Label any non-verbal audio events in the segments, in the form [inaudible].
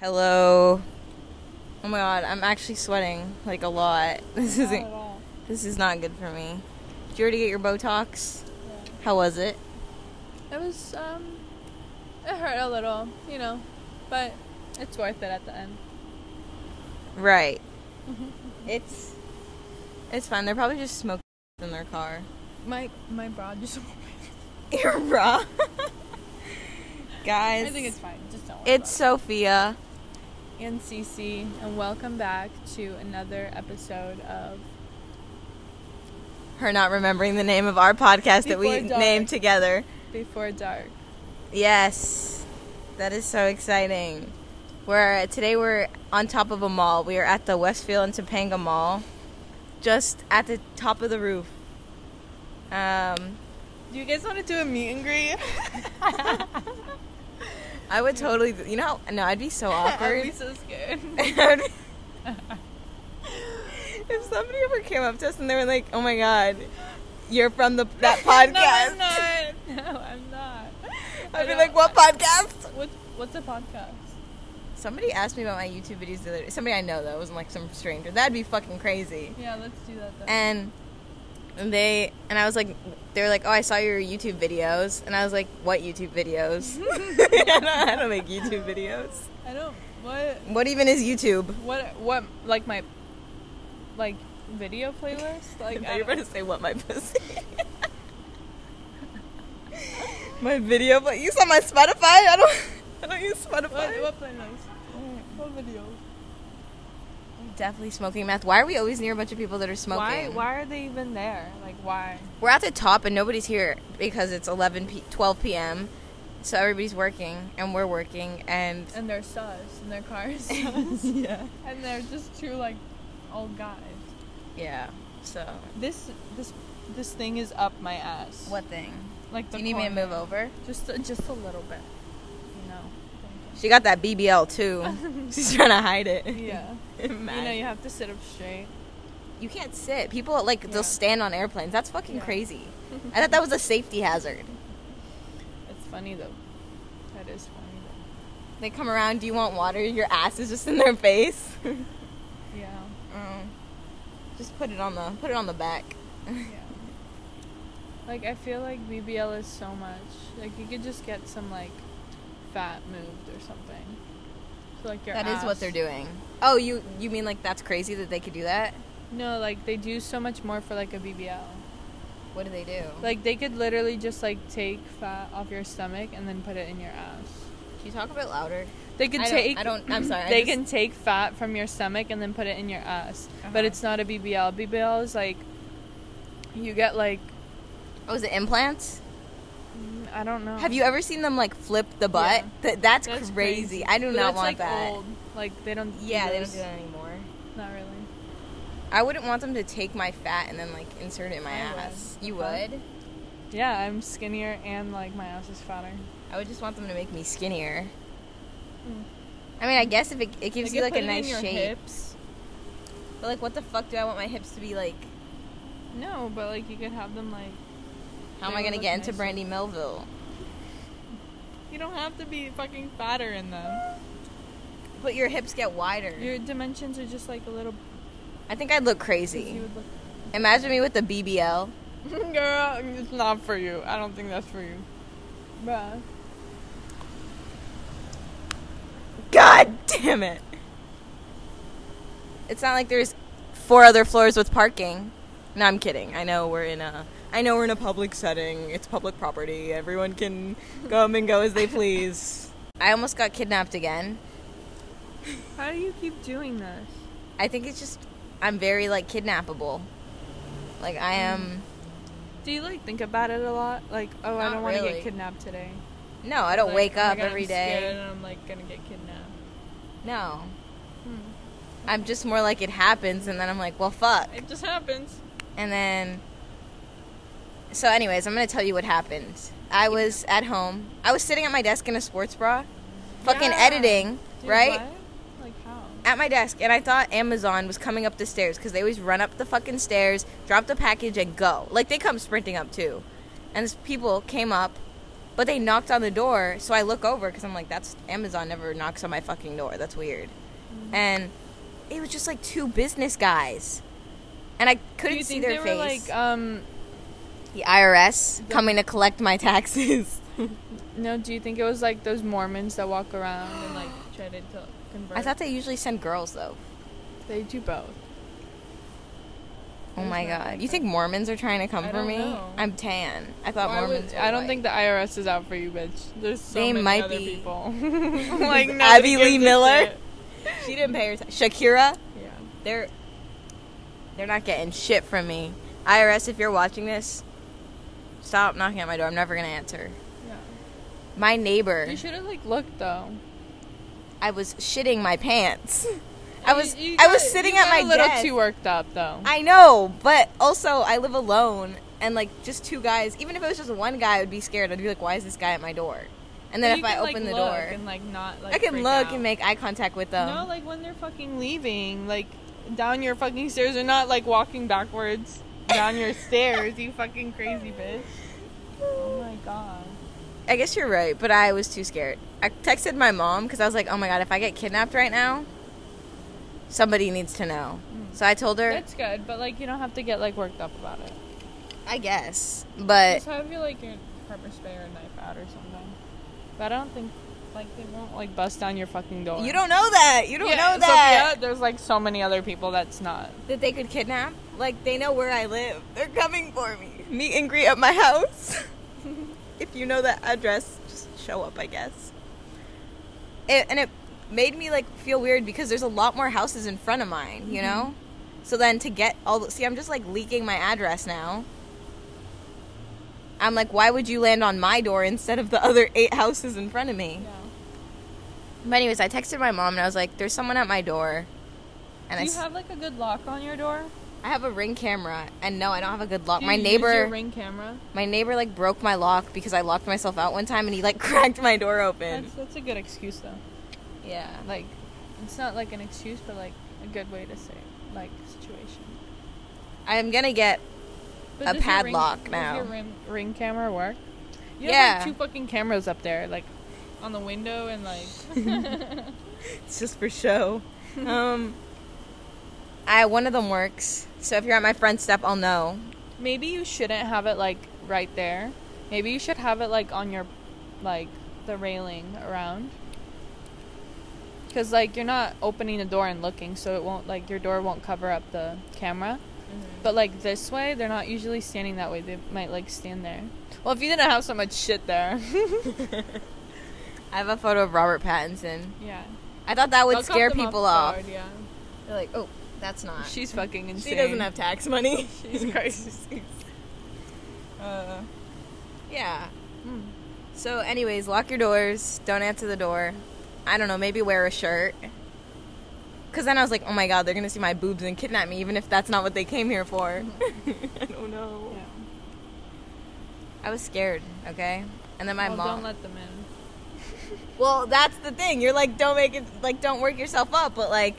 Hello. Oh my god, I'm actually sweating like a lot. [laughs] This isn't this is not good for me. Did you already get your Botox? Yeah. How was it? It was um, it hurt a little, you know, but it's worth it at the end. Right. [laughs] It's it's fine. They're probably just smoking in their car. My my bra just. [laughs] Your bra. Guys, I think it's fine. Just don't. It's Sophia. And Cece, and welcome back to another episode of Her not remembering the name of our podcast that we Dark. named together. Before Dark. Yes, that is so exciting. We're today we're on top of a mall. We are at the Westfield and Topanga Mall, just at the top of the roof. Um, Do you guys want to do a meet and greet? [laughs] I would totally. You know, no, I'd be so awkward. [laughs] I'd be so scared. [laughs] [laughs] if somebody ever came up to us and they were like, "Oh my god, you're from the that podcast," no, I'm not. No, I'm not. I'd be like, "What podcast?" What, what's a podcast? Somebody asked me about my YouTube videos the other day. Somebody I know though, it wasn't like some stranger. That'd be fucking crazy. Yeah, let's do that then. And and they and I was like, they were like, "Oh, I saw your YouTube videos," and I was like, "What YouTube videos?" [laughs] [laughs] I, don't, I don't make YouTube videos. I don't. What? What even is YouTube? What? What? Like my, like video playlist? [laughs] Like I you about to say what my pussy. my video, but you saw my Spotify. I don't. I don't use Spotify. what, what playlist? What video? Definitely smoking meth. Why are we always near a bunch of people that are smoking? Why? Why are they even there? Like why? We're at the top and nobody's here because it's 11 p- 12 p.m. So everybody's working and we're working and And they're sus, and their cars, [laughs] yeah. and they're just two like old guys. Yeah. So This this this thing is up my ass. what thing? Like Do you need me to move over? Just just a little bit. She got that BBL too. [laughs] She's trying to hide it. Yeah. [laughs] You know you have to sit up straight. You can't sit. People like Yeah. they'll stand on airplanes. That's fucking Yeah. crazy. [laughs] I thought that was a safety hazard. It's funny though. That is funny though. They come around. Do you want water? Your ass is just in their face. Yeah. Oh. Just put it on the put it on the back. Yeah. Like I feel like BBL is so much. Like you could just get some like fat moved or something. So like your That is what ass- they're doing. Oh, you you mean like that's crazy that they could do that? No, like they do so much more for like a BBL. What do they do? Like they could literally just like take fat off your stomach and then put it in your ass. can you talk a bit louder? They could I don't- take. I don't- I'm sorry, I They just- can take fat from your stomach and then put it in your ass, Uh-huh. but it's not a BBL. BBL is like you get like Oh, is it implants? Mm, I don't know. Have you ever seen them like flip the butt? Yeah. That that's, That's crazy. I do But not want like, that. Old. Like they don't. Yeah, they don't do that anymore. Not really. I wouldn't want them to take my fat and then like insert it in my I would. ass. You Uh-huh. would? Yeah, I'm skinnier and like my ass is fatter. I would just want them to make me skinnier. Mm. I mean, I guess if it, it gives They you like a nice your shape. Hips. But like, what the fuck do I want my hips to be like? No, but like you could have them like. How am I gonna get into. Brandy Melville? You don't have to be fucking fatter in them. But your hips get wider. Your dimensions are just like a little. I think I'd look crazy. Look. Imagine me with the BBL. [laughs] Girl, it's not for you. I don't think that's for you. Bruh. God damn it. It's not like there's four other floors with parking. No, I'm kidding. I know we're in a I know we're in a public setting. It's public property. Everyone can come and go as they please. I almost got kidnapped again. How do you keep doing this? I think it's just I'm very like kidnappable. Like I am Do you like think about it a lot? Like, oh, I don't want to really. get kidnapped today. No, I don't Like, wake oh my up God, every I'm scared day. and I'm like gonna get kidnapped. No. Hmm. I'm just more like it happens and then I'm like, well fuck. It just happens. And then, so anyways, I'm gonna tell you what happened. I was at home. I was sitting at my desk in a sports bra, fucking Yeah. editing, Dude, right? what? Like how? At my desk, and I thought Amazon was coming up the stairs because they always run up the fucking stairs, drop the package, and go. Like they come sprinting up too. And this people came up, But they knocked on the door, so I look over because I'm like, that's Amazon never knocks on my fucking door. That's weird. Mm-hmm. And it was just like two business guys, and I couldn't see their they were face. like um the IRS coming to collect my taxes. [laughs] no, do you think it was like those Mormons that walk around and like try to convert? I thought they usually send girls though. they do both. Oh my god. You think Mormons are trying to come for me? know. I'm tan. I thought Why Mormons. were I don't white. think the IRS is out for you, bitch. There's so They many might other be. people. [laughs] [laughs] like Abby Lee Miller? she didn't pay her. T- Shakira. Yeah. They're they're not getting shit from me. IRS, if you're watching this, stop knocking at my door. I'm never gonna answer. Yeah. My neighbor, You should have like looked though. I was shitting my pants. [laughs] I was You- you I was got- sitting at my a little desk. too worked up though. I know, but also I live alone, and like just two guys. Even if it was just one guy, I would be scared. I'd be like, "Why is this guy at my door?" And then if I open like, the look door, and like not like I can look out. and make eye contact with them. No, like when they're fucking leaving, like down your fucking stairs. They're not like walking backwards down your stairs. You fucking crazy bitch. Oh my god. I guess you're right, but I was too scared. I texted my mom because I was like, "Oh my god, if I get kidnapped right now, somebody needs to know." Hmm. So I told her, That's good, but like you don't have to get like worked up about it. "I guess," but Just have your like your pepper spray or knife out or something. But I don't think like they won't like bust down your fucking door. you don't know that. You don't Yeah, know that Sophia, there's like so many other people that's not. that they could kidnap. Like they know where I live. They're coming for me. Meet and greet at my house. [laughs] if you know that address, just show up. I guess. It, and it made me like feel weird because there's a lot more houses in front of mine. You know. Mm-hmm. So then to get all the see, I'm just like leaking my address now. I'm like, why would you land on my door instead of the other eight houses in front of me? But anyways, I texted my mom and I was like, "There's someone at my door." And Do I, you s- have like a good lock on your door? I have a ring camera, and no, I don't have a good lock. Do my neighbor, your ring camera. my neighbor, like broke my lock because I locked myself out one time, and he like [laughs] cracked my door open. That's, that's a good excuse though. yeah, Like, it's not like an excuse, but like a good way to say like situation. I'm gonna get. But A your ring- padlock does now. your ring, ring camera work? You Yeah. have like, two fucking cameras up there, like on the window and like. [laughs] [laughs] It's just for show. um, I one of them works, so if you're at my front step, I'll know. Maybe you shouldn't have it like right there. Maybe you should have it like on your, like the railing around. Cause like you're not opening the door and looking, so it won't like your door won't cover up the camera. Mm-hmm. But like this way, they're not usually standing that way. They might like stand there. Well, if you didn't have so much shit there, [laughs] I have a photo of Robert Pattinson. yeah. I thought that would I'll scare people off. yeah. They're like, "Oh, that's not." She's fucking insane. she doesn't have tax money. [laughs] She's [laughs] crazy. Uh, yeah. Mm. So, anyways, lock your doors. Don't answer the door. I don't know. Maybe wear a shirt. Cause then I was like, oh my god, they're gonna see my boobs and kidnap me, even if that's not what they came here for. [laughs] I don't know. Yeah. I was scared. Okay. And then my well, mom. don't let them in. well, that's the thing. You're like, don't make it. Like, don't work yourself up. But like,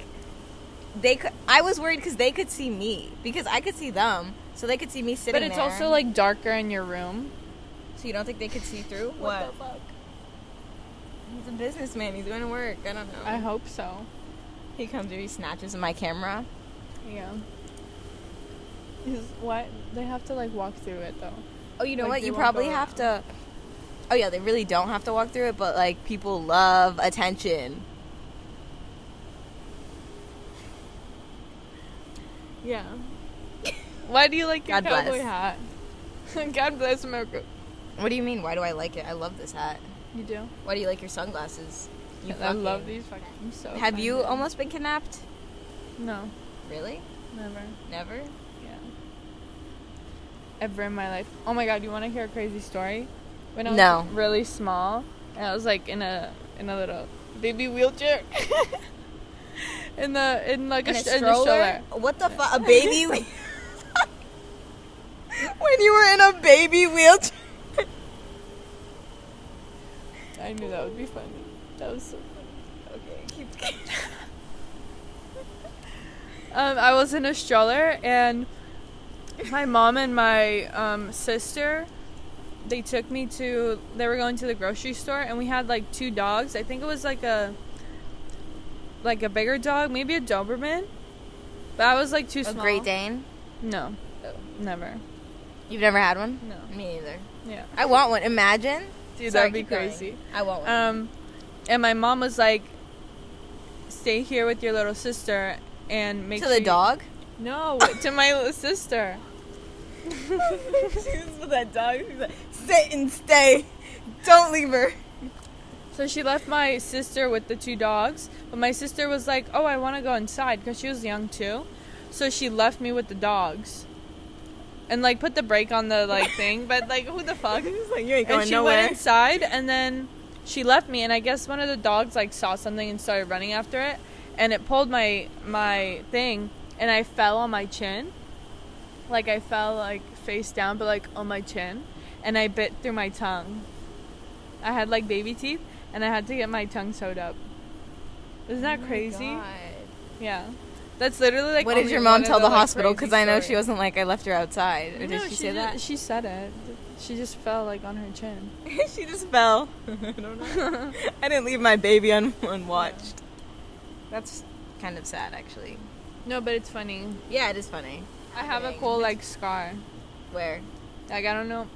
they could. I was worried because they could see me because I could see them, so they could see me sitting But it's there. also like darker in your room. So you don't think they could see through? What the fuck? He's a businessman. He's going to work. I don't know. I hope so. He comes here, he snatches my camera. Yeah. Is what they have to like walk through it though. Oh, you know Like, what? You probably have to. Oh yeah, they really don't have to walk through it, but like people love attention. Yeah. Why do you like your God bless. cowboy hat? [laughs] God bless America. What do you mean? Why do I like it? I love this hat. You do. Why do you like your sunglasses? You I love these fucking so. Have you almost been kidnapped? No, Really? never. Never? Yeah. Ever in my life. Oh my god, you want to hear a crazy story? When I was No. really small, and I was like in a in a little baby wheelchair. [laughs] in the in like In a, a sh- in stroller? What the fuck? A baby? [laughs] [laughs] when you were in a baby wheelchair? I knew that would be funny. That was so funny. Okay, keep. [laughs] Um, I was in a stroller and my mom and my um, sister they took me to they were going to the grocery store and we had like two dogs. I think it was like a like a bigger dog, maybe a Doberman. But I was like too small. A. Great Dane. No, never. You've never had one? No. Me either. Yeah. I want one. Imagine. Dude, Sorry, that'd be keep going. crazy. I want one. Um, and my mom was like, "Stay here with your little sister and make to sure the you-" dog. No, [laughs] to my little sister. [laughs] [laughs] she was with that dog. She's like, sit and stay. Don't leave her. So she left my sister with the two dogs, but my sister was like, "Oh, I want to go inside because she was young too." So she left me with the dogs, and like put the brake on the like [laughs] thing. But like, who the fuck? [laughs] Like, you ain't going and she nowhere. went inside, and then she left me. And I guess one of the dogs like saw something and started running after it, and it pulled my my thing, and I fell on my chin. Like I fell like face down, but like on my chin, and I bit through my tongue. I had like baby teeth, and I had to get my tongue sewed up. Isn't that Oh my crazy? God. Yeah, that's literally like. what did your mom tell the, like, hospital? Because I know she wasn't like I left her outside. Or No, did she, say ju- that? She said it. She just fell like on her chin. [laughs] she just fell. [laughs] I don't know. I didn't leave my baby un- unwatched. That's kind of sad, actually. No, but it's funny. Yeah, it is funny. I have a Dang. cool like scar. Where? Like I don't know.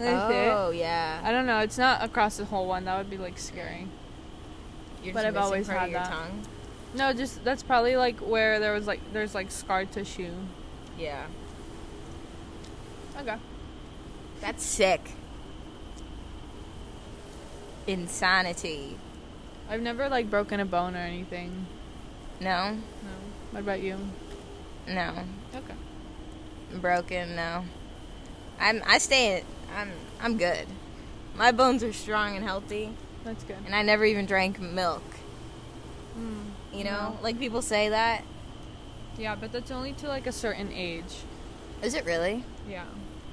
Oh yeah. I don't know. It's not across the whole one. That would be like scary. You're but I've always part of had your that. tongue. No, just that's probably like where there was like there's like scar tissue. Yeah. Okay. That's sick. Insanity. I've never like broken a bone or anything. No. No. What about you? No. Okay. Broken. No. I'm. I stay. I'm. I'm good. My bones are strong and healthy, That's good. and I never even drank milk. Mm. You know, No. like people say that. Yeah, but that's only to like a certain age. Is it really? Yeah.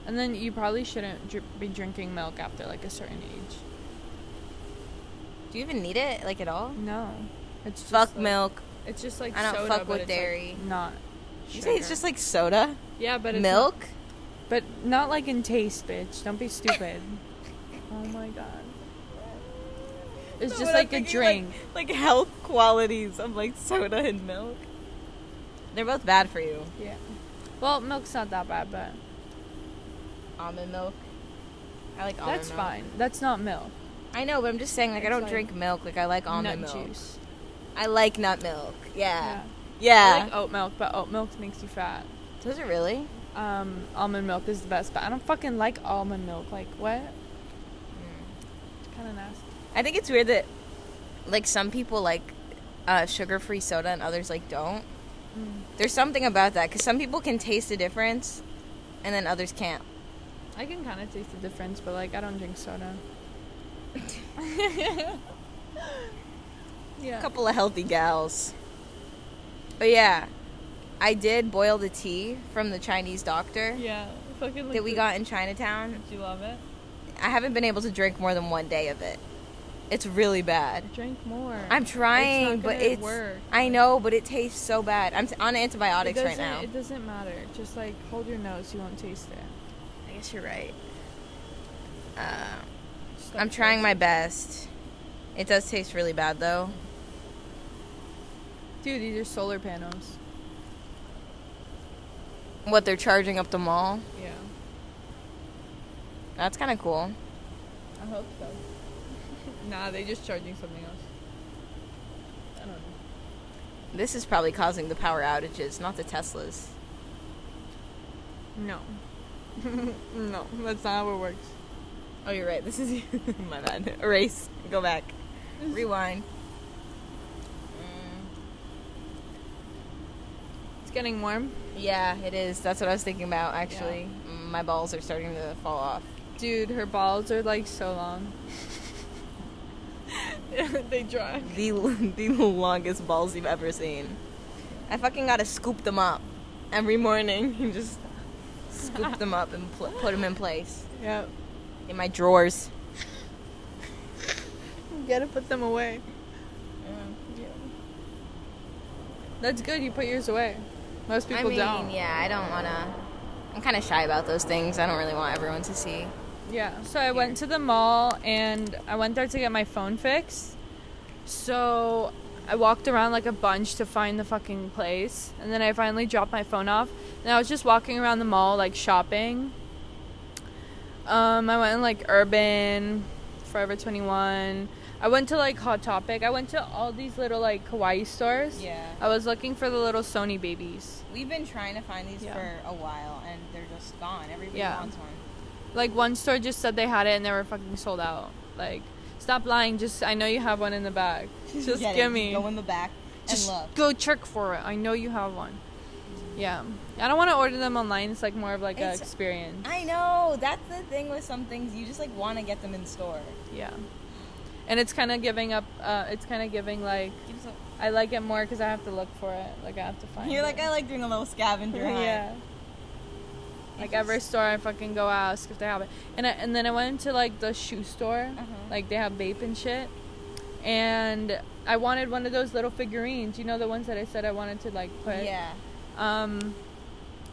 And then you probably shouldn't dr- be drinking milk after like a certain age. Do you even need it, like at all? No. It's Fuck like- milk. It's just like I don't soda, fuck with it's, like, dairy. not. You say it's just like soda, yeah, but it's milk. not- but not like in taste, bitch. Don't be stupid. [laughs] oh my god. It's just but I'm like a drink. Like, like health qualities of like soda and milk. They're both bad for you. yeah. Well, milk's not that bad, but Almond milk. I like almond that's milk. fine. That's not milk. I know, but I'm just saying, like, I don't like drink milk. Like, I like almond Nut milk. juice. I like nut milk. Yeah. Yeah. Yeah. I like oat milk, but oat milk makes you fat. Does it really? Um, almond milk is the best, but I don't fucking like almond milk. Like what? It's kind of nasty. I think it's weird that, like, some people like uh, sugar-free soda and others like don't. There's something about that because some people can taste the difference, and then others can't. I can kind of taste the difference, but like I don't drink soda. [laughs] [laughs] yeah. A couple of healthy gals. But yeah, I did boil the tea from the Chinese doctor Yeah. Fucking. that we got in Chinatown. Did you love it? I haven't been able to drink more than one day of it. It's really bad. Drink more. I'm trying, It's but it's. work. I know, but it tastes so bad. I'm t- on antibiotics right now. It doesn't matter. Just like hold your nose, you won't taste it. I guess you're right. Uh, I'm trying my best. It does taste really bad though. Dude, these are solar panels. What they're charging up the mall. Yeah. That's kind of cool. I hope so. [laughs] nah, they're just charging something else. I don't know. This is probably causing the power outages, not the Teslas. No. [laughs] no, that's not how it works. Oh, you're right. This is [laughs] my bad. Erase. Go back. Rewind. It's getting warm. Yeah, it is. That's what I was thinking about. Actually, mm, my balls are starting to fall off. Dude, her balls are like so long. [laughs] they dry. The the longest balls you've ever seen. I fucking gotta scoop them up every morning [laughs] and just scoop them up and pl- put them in place Yep. in my drawers. You gotta put them away. Yeah. That's good. You put yours away. Most people I mean, don't. yeah, I don't wanna. I'm kind of shy about those things. I don't really want everyone to see. Yeah. So I went to the mall and I went there to get my phone fixed. So I walked around like a bunch to find the fucking place. And then I finally dropped my phone off. And I was just walking around the mall like shopping. Um, I went in like Urban, Forever 21. I went to like Hot Topic. I went to all these little like kawaii stores. Yeah. I was looking for the little Sony babies. We've been trying to find these Yeah. for a while, and they're just gone. Everybody Yeah. wants one. Like one store just said they had it and they were fucking sold out. Like, stop lying. Just I know you have one in the back. [laughs] Just Get it. give me. Go in the back Just and look. go check for it. I know you have one. Mm. Yeah. I don't want to order them online. It's like more of like an experience. I know. That's the thing with some things. You just like want to get them in store. Yeah. And it's kind of giving up. Uh, it's kind of giving like I like it more because I have to look for it. Like I have to find. You're it. like I like doing a little scavenger [laughs] hunt. yeah. Like every store, I fucking go ask if they have it, and I, and then I went into like the shoe store, Uh-huh. like they have vape and shit, and I wanted one of those little figurines. You know the ones that I said I wanted to like put. Yeah. Um,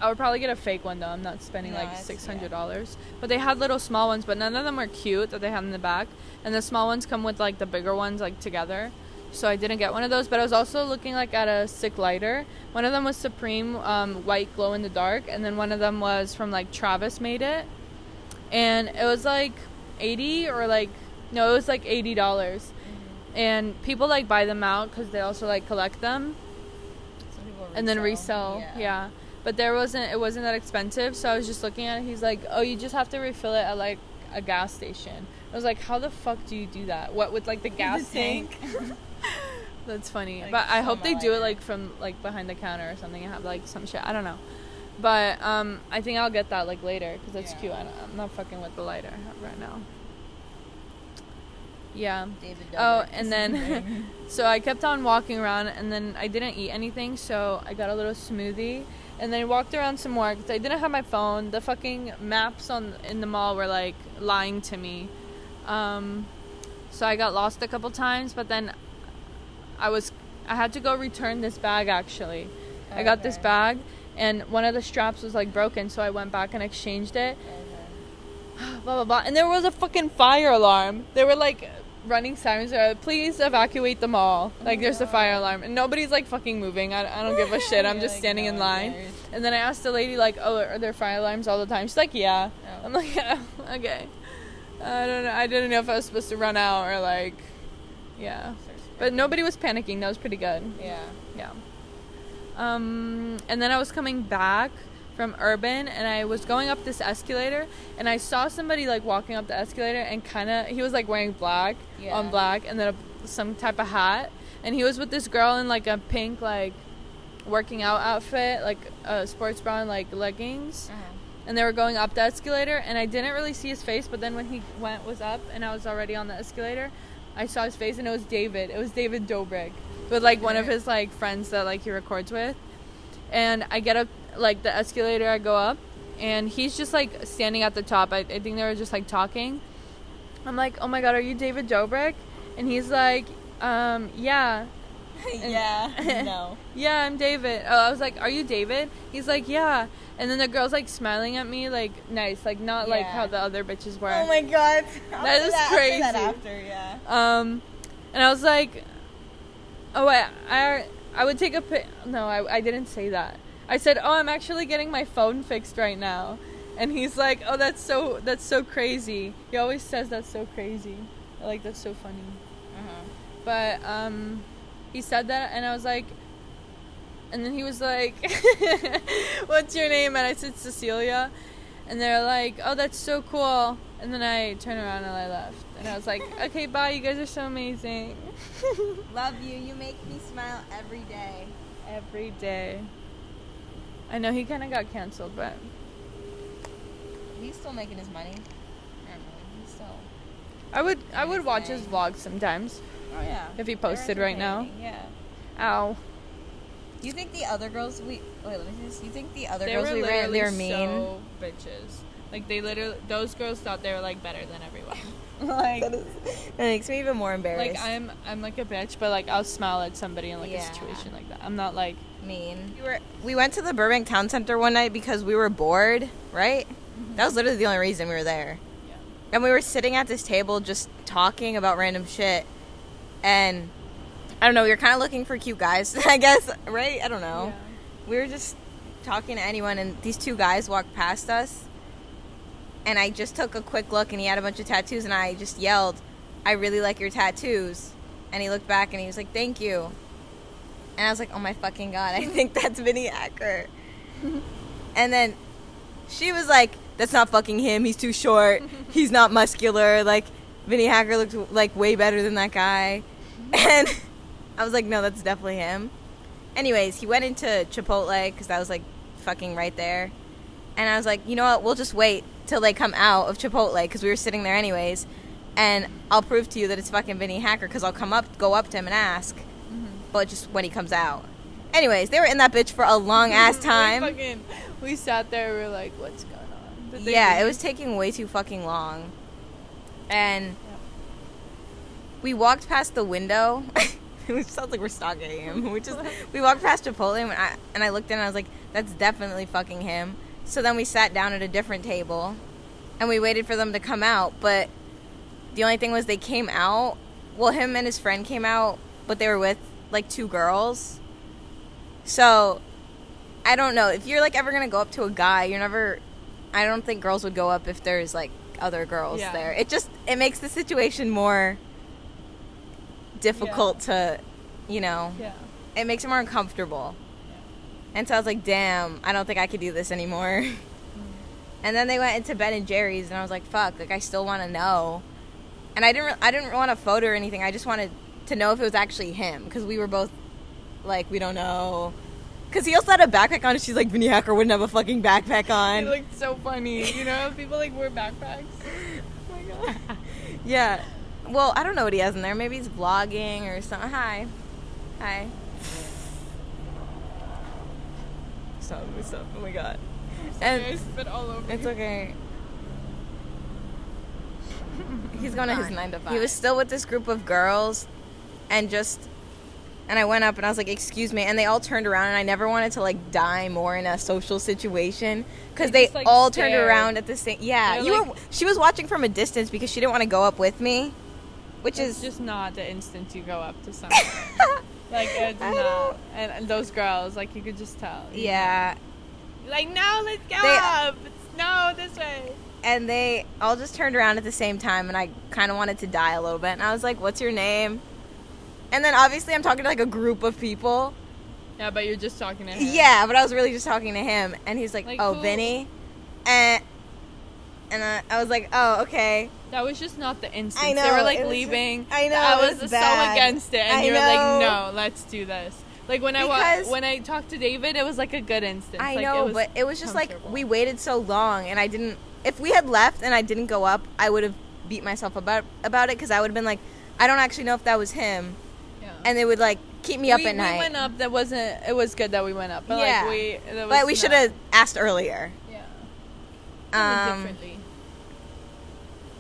I would probably get a fake one though. I'm not spending No, like six hundred dollars. But they had little small ones, but none of them were cute that they had in the back. And the small ones come with like the bigger ones like together. So I didn't get one of those. But I was also looking like at a sick lighter. One of them was Supreme um, white glow in the dark, and then one of them was from like Travis made it, and it was like eighty or like no, it was like eighty dollars. And people like buy them out because they also like collect them Some people and then resell. Yeah. But there wasn't it wasn't that expensive, so I was just looking at it. He's like, "Oh, you just have to refill it at like a gas station." I was like, "How the fuck do you do that? What with like the gas tank?" [laughs] That's funny. Like, but I hope they do it like from like behind the counter or something and have like some shit. I don't know. But um I think I'll get that like later cuz that's Yeah. cute. I don't, I'm not fucking with the lighter right now. Yeah. David Oh, and then [laughs] so I kept on walking around, and then I didn't eat anything, so I got a little smoothie, and then I walked around some more because I didn't have my phone. The fucking maps on in the mall were like lying to me, um, so I got lost a couple times. But then I was I had to go return this bag actually. I got this bag, and one of the straps was like broken, so I went back and exchanged it [sighs] blah blah blah. And there was a fucking fire alarm. They were like running sirens. Like, Please evacuate the mall. Like there's a fire alarm, and nobody's like fucking moving. I, I don't give a shit. I'm [laughs] You're just like, standing no in line. And then I asked the lady like, Oh, are there fire alarms all the time? She's like, Yeah. Oh. I'm like, yeah, [laughs] okay. I don't know. I didn't know if I was supposed to run out or like, yeah. But nobody was panicking. That was pretty good. Yeah. Yeah. Um, and then I was coming back from Urban and I was going up this escalator and I saw somebody like walking up the escalator and kind of he was like wearing black Yeah. on black and then a, some type of hat and he was with this girl in like a pink like working out outfit like a sports bra and like leggings Uh-huh. and they were going up the escalator and I didn't really see his face but then when he went was up and I was already on the escalator I saw his face and it was David it was David Dobrik with like one of his like friends that like he records with and I get up like the escalator I go up and he's just like standing at the top I, I think they were just like talking I'm like oh my god are you David Dobrik and he's like um yeah [laughs] yeah. [laughs] no. yeah, I'm David. Oh, I was like, are you David? He's like, yeah. And then the girl's like smiling at me, like nice, like not like how the other bitches were. Oh my god. I'll That is that crazy. after, yeah. Um, and I was like, oh wait, I I would take a pic. No, I I didn't say that. I said, oh, I'm actually getting my phone fixed right now. And he's like, oh, that's so that's so crazy. He always says that's so crazy. Like that's so funny. Uh-huh. But um, he said that, and I was like, and then he was like, [laughs] "What's your name?" And I said Cecilia, and they're like, "Oh, that's so cool." And then I turned around and I left, and I was like, [laughs] "Okay, bye. You guys are so amazing." [laughs] Love you. You make me smile every day. Every day. I know he kind of got canceled, but He's still making his money. I don't know. He's still. I would I would watch his Anything. vlogs sometimes Oh yeah. if he posted right now. entertaining, Yeah. Ow. You think the other girls we wait? Let me see this. You think the other They girls were we ran? They're mean. so bitches. Like they literally, those girls thought they were like better than everyone. [laughs] like, That, is, that makes me even more embarrassed. like I'm, I'm like a bitch, but like I'll smile at somebody in like Yeah. a situation like that. I'm not like, mean. We were we went to the Burbank Town Center one night because we were bored, right? Mm-hmm. That was literally the only reason we were there. yeah. And we were sitting at this table just talking about random shit. And I don't know, we were kind of looking for cute guys, [laughs] I guess, right? I don't know. Yeah. We were just talking to anyone and these two guys walked past us. And I just took a quick look and he had a bunch of tattoos and I just yelled, "I really like your tattoos." And he looked back and he was like, "Thank you." And I was like, "Oh my fucking god, I think that's Vinny Hacker." and then she was like, "That's not fucking him. He's too short. He's not muscular. Like Vinny Hacker looked like way better than that guy." And I was like, "No, that's definitely him." Anyways, he went into Chipotle because that was like fucking right there. And I was like, you know what? We'll just wait till they come out of Chipotle because we were sitting there anyways. And I'll prove to you that it's fucking Vinny Hacker because I'll come up, go up to him and ask. But just when he comes out. Anyways, they were in that bitch for a long ass time. we, fucking, we sat there. We were like, what's going on? Yeah, it was taking way too fucking long. And we walked past the window. [laughs] it sounds like we're stalking him. We just [laughs] we walked past Chipotle and I and I looked in and I was like, that's definitely fucking him. So then we sat down at a different table and we waited for them to come out, but the only thing was they came out. Well, him and his friend came out, but they were with like two girls. So I don't know. If you're like ever gonna go up to a guy, you're never. I don't think girls would go up if there's like other girls Yeah. there. It just it makes the situation more difficult to, you know. Yeah. It makes it more uncomfortable. And so I was like, damn, I don't think I could do this anymore. [laughs] Mm. And then they went into Ben and Jerry's, and I was like, fuck, like I still want to know. And I didn't, re- I didn't want a photo or anything. I just wanted to know if it was actually him because we were both like, we don't know. Because he also had a backpack on, and she's like, Vinny Hacker wouldn't have a fucking backpack It on. looked so funny. You know, people like wear backpacks. [laughs] oh my god. yeah. Well, I don't know what he has in there. Maybe he's vlogging or something. Hi. Hi. Stop, stop. Oh my god. And I And spit all over. it's you. okay. [laughs] He's going to his nine to five. He was still with this group of girls, and just, and I went up and I was like, "Excuse me," and they all turned around, and I never wanted to like die more in a social situation because They they, just, like, all turned around at the same. Yeah, They're you like- were. She was watching from a distance because she didn't want to go up with me, which is just not the instant you go up to someone. [laughs] like it's I not. And, and those girls, like you could just tell. yeah. know. Like no, let's go They- up. It's, no, this way. and they all just turned around at the same time and i kind of wanted to die a little bit and i was like what's your name and then obviously i'm talking to like a group of people Yeah, but you're just talking to him. yeah but i was really just talking to him and he's like, Like, oh who- vinny and and I, I was like oh okay That was just not the instant. I know, They were like leaving. just- I know, I was, was so against it, and I you were know. like, "No, let's do this." Like when I Because- wa- when I talked to David, it was like a good instance. i Like, know it was but it was just like we waited so long and i didn't if we had left and i didn't go up i would have beat myself about about it because i would have been like i don't actually know if that was him. And they would like keep me up we, at night We went up. That wasn't. It was good that we went up. But Yeah. like we. That was but we should have asked earlier Yeah. um, differently.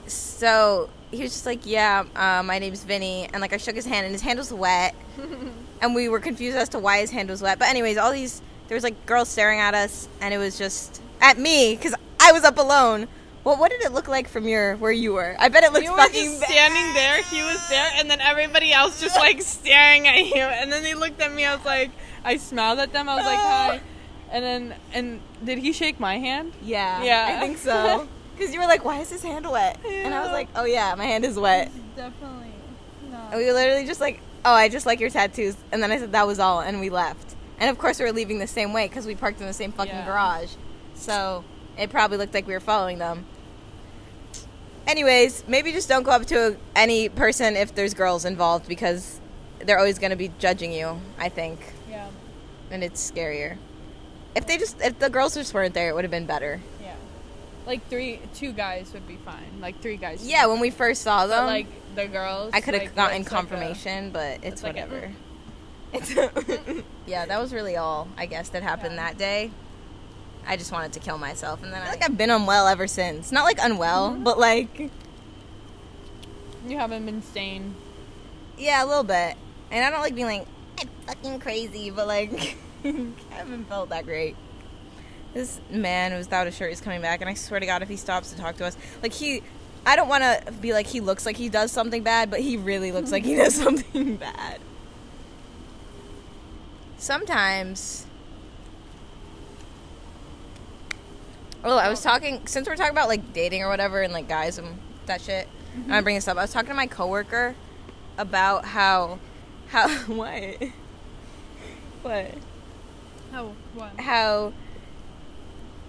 so he was just like, "Yeah, uh, my name's Vinny," and like I shook his hand, and his hand was wet, [laughs] and we were confused as to why his hand was wet. But anyways, all these there was like girls staring at us, and it was just at me because I was up alone. Well, what did it look like from your where you were? I bet it looked You were fucking just bad. standing there. He was there, and then everybody else just like [laughs] staring at you. And then they looked at me. I was like, I smiled at them. I was like, oh. hi. And then, and did he shake my hand? Yeah, Yeah. I think so. [laughs] Because you were like, "Why is his hand wet?" And I was like, "Oh yeah, my hand is wet." Definitely. No. And we literally just like, "Oh, I just like your tattoos," and then I said that was all, and we left. And of course, we were leaving the same way because we parked in the same fucking Yeah. garage, so it probably looked like we were following them. Anyways, maybe just don't go up to any person if there's girls involved because they're always going to be judging you. I think, Yeah. and it's scarier. If they just, if the girls just weren't there, it would have been better. Yeah. Like three, two guys would be fine. Like three guys. Yeah, when we first saw them, But like the girls. I could have like, gotten it's like a- confirmation, but it's, it's like a- whatever. it's [laughs] [laughs] yeah, that was really all I guess that happened Yeah. that day. I just wanted to kill myself, and then I, like I've been unwell ever since. Not like unwell, mm-hmm. but like You haven't been sane. yeah, a little bit. And I don't like being like I'm fucking crazy, but like [laughs] I haven't felt that great. This man without a shirt is coming back, and I swear to God, if he stops to talk to us, like he, I don't want to be like he looks like he does something bad, but he really looks like he [laughs] does something [laughs] bad. Sometimes. Oh, I was talking since we're talking about like dating or whatever, and like guys and that shit. I'm mm-hmm. gonna bring this up. I was talking to my coworker about how, how [laughs] what, what Oh, what? how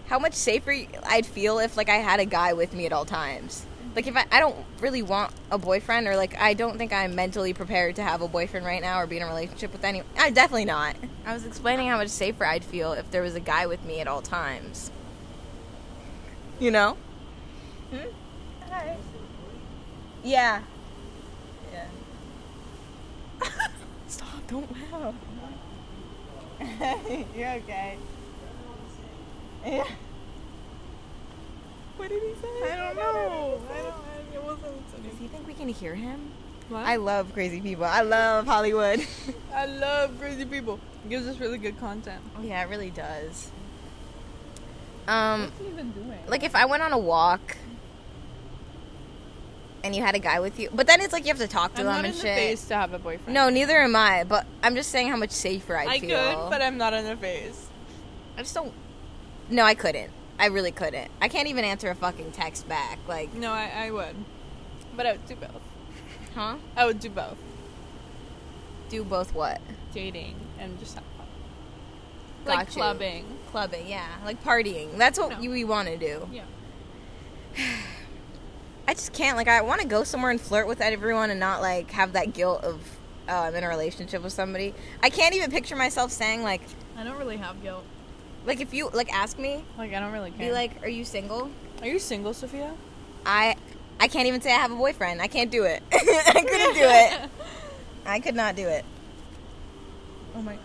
how much safer I'd feel if like I had a guy with me at all times. Like if I, I don't really want a boyfriend or like I don't think I'm mentally prepared to have a boyfriend right now or be in a relationship with anyone. I definitely not. I was explaining how much safer I'd feel if there was a guy with me at all times. You know? Hmm? Hi. Yeah. Yeah. [laughs] Stop, don't laugh. [laughs] You're okay. Yeah. What did he say? I don't know. I don't. I, it wasn't. Does he think we can hear him? What? I love crazy people. I love Hollywood. [laughs] I love crazy people. It gives us really good content. yeah, it really does. Um, What's he even doing? like if I went on a walk and you had a guy with you, but then it's like you have to talk to I'm them not and in shit. the face to have a boyfriend. No, neither am I. But I'm just saying how much safer I'd I feel. could, but I'm not in the phase. I just don't. No, I couldn't. I really couldn't. I can't even answer a fucking text back. Like, No, I, I would. But I would do both. huh? I would do both. Do both what? Dating and just have fun. Got Like you. clubbing. Clubbing, yeah, like partying. That's what No. we want to do. Yeah. [sighs] I just can't. Like, I want to go somewhere and flirt with everyone and not like have that guilt of oh, I'm in a relationship with somebody. I can't even picture myself saying like, I don't really have guilt. like if you like ask me, Like I don't really care. be like, are you single? are you single, Sophia? I, I can't even say I have a boyfriend. I can't do it. [laughs] I couldn't do it. [laughs] I could not do it. Oh my.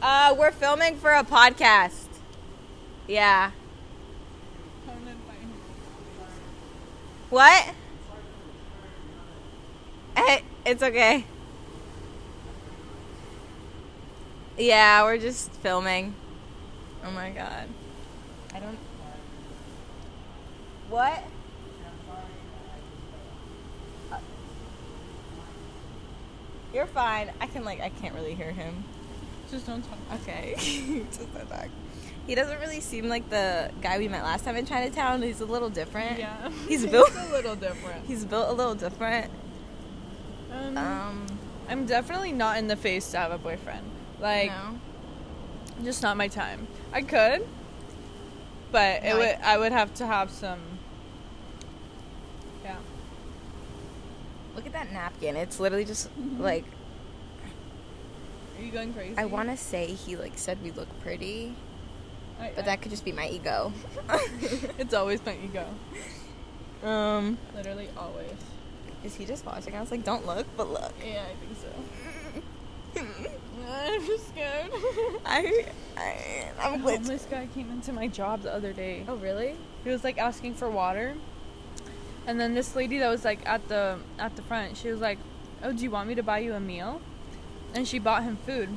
Uh, we're filming for a podcast. Yeah. What? Eh, It's okay. Yeah, we're just filming. Oh my god. I don't. What? Uh, You're fine. I can like I can't really hear him. Just don't talk. Okay. [laughs] Just don't talk. He doesn't really seem like the guy we met last time in Chinatown. He's a little different. Yeah. He's [laughs] built a little different. He's built a little different. Um, Um I'm definitely not in the face to have a boyfriend. Like, no. just not my time. I could, but it No, I- would. I would have to have some. Yeah. Look at that napkin. It's literally just like Are you going crazy? I want to say he like said we look pretty, I- but I- that could just be my ego. [laughs] it's always my ego. um Literally always. is he just watching? I was like, "Don't look, but look." Yeah, I think so. [laughs] I'm just scared. [laughs] I I I'm A glitch. homeless guy came into my job the other day. Oh, really? He was like asking for water, and then this lady that was like at the at the front, she was like, "Oh, do you want me to buy you a meal?" And she bought him food.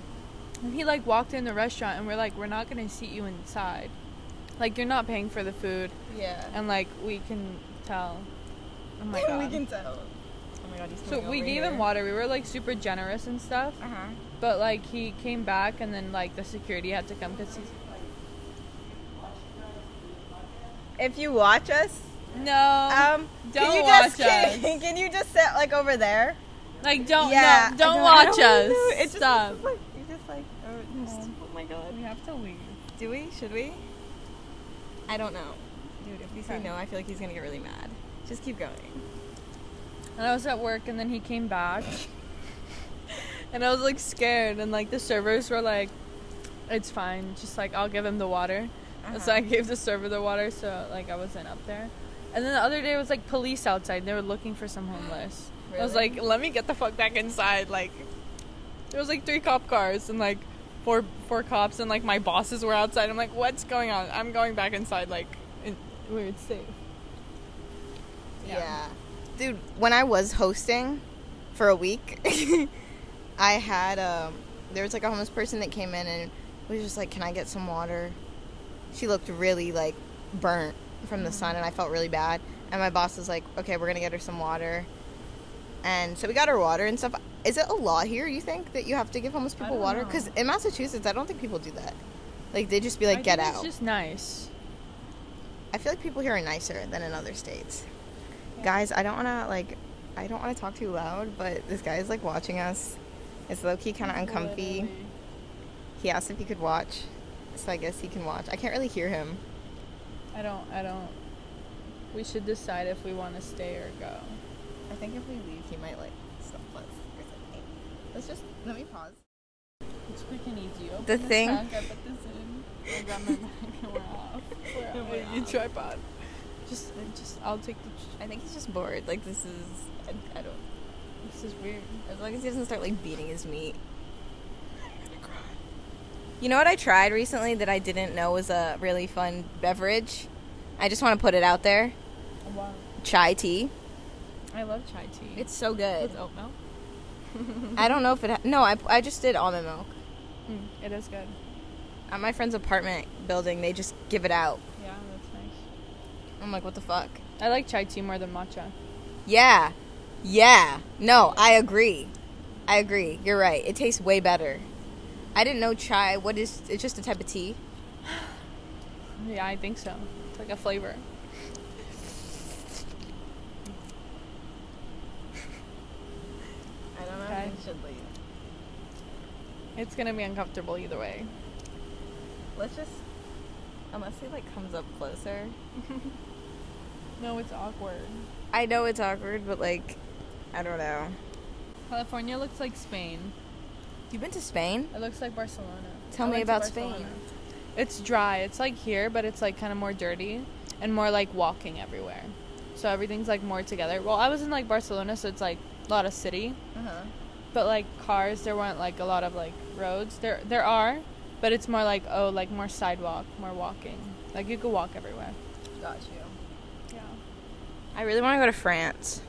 And he like walked in the restaurant, and we're like, "We're not gonna seat you inside. Like you're not paying for the food." Yeah. And like we can tell. Oh my [laughs] god. we can tell. Oh my god, he's so So we gave him water. We were like super generous and stuff. Uh huh. But like he came back, and then like the security had to come because he's If you watch us, no. um, don't you just watch us. Can, [laughs] can you just sit like over there? Like don't yeah. no, don't I watch us. don't know. It's Stop. Just, it's just like, you just like, oh, just- oh my god. we have to leave. Do we? Should we? I don't know. Dude, if we say no, I feel like he's gonna get really mad. Just keep going. And I was at work, and then he came back, [laughs] and I was like scared, and like the servers were like, "It's fine, just like I'll give him the water." So Uh-huh. I gave the server the water, so like I wasn't up there. And then the other day it was like police outside. They were looking for some homeless. I was like, "Let me get the fuck back inside!" Like, there was like three cop cars, and like four four cops and like my bosses were outside. I'm like, what's going on? I'm going back inside, like in, where it's safe. Yeah. Dude, when I was hosting for a week, [laughs] I had um there was like a homeless person that came in and was just like, "Can I get some water?" She looked really like burnt from the sun and I felt really bad. And my boss was like, "Okay, we're going to get her some water." And so we got our water and stuff. Is it a law here, you think, that you have to give homeless people water? Cuz in Massachusetts, I don't think people do that. Like they just be like, I "Get out." It's just nice. I feel like people here are nicer than in other states. Guys, I don't want to like, I don't want to talk too loud, but this guy is like watching us. It's low key kind of uncomfy. He asked if he could watch, so I guess he can watch. I can't really hear him. I don't. I don't. We should decide if we want to stay or go. I think if we leave, he might like stop us or something. Let's just let me pause. It's freaking easy. Open The thing- Back, I put this in. I grab my bag and we're off. [laughs] We're. You off. tripod. Just, just. I'll take the. I think he's just bored. Like this is, I, I don't. This is weird. As long as he doesn't start like beating his meat. [laughs] You know what I tried recently that I didn't know was a really fun beverage? I just want to put it out there. Wow. Chai tea. I love chai tea. It's so good. with oat milk. [laughs] I don't know if it. Ha- no, I, I just did almond milk. Mm, it is good. At my friend's apartment building, they just give it out. Yeah, that's nice. I'm like, what the fuck? I like chai tea more than matcha. Yeah, yeah. No, I agree. I agree. You're right. It tastes way better. I didn't know chai. What is? It's just a type of tea. [sighs] Yeah, I think so. It's like a flavor. I don't know Okay. should leave. It's gonna be uncomfortable either way. Let's just. Unless he like comes up closer. [laughs] No, it's awkward. I know it's awkward, but like, I don't know. California looks like Spain. You've been to Spain? It looks like Barcelona. Tell I me about Spain. It's dry. It's like here, but it's like kind of more dirty and more like walking everywhere. So everything's like more together. Well, I was in like Barcelona, so it's like a lot of city, Uh huh. But like cars, there weren't like a lot of like roads. There there are, but it's more like oh, like more sidewalk, more walking. Like you could walk everywhere. Got you. Yeah. I really want to go to France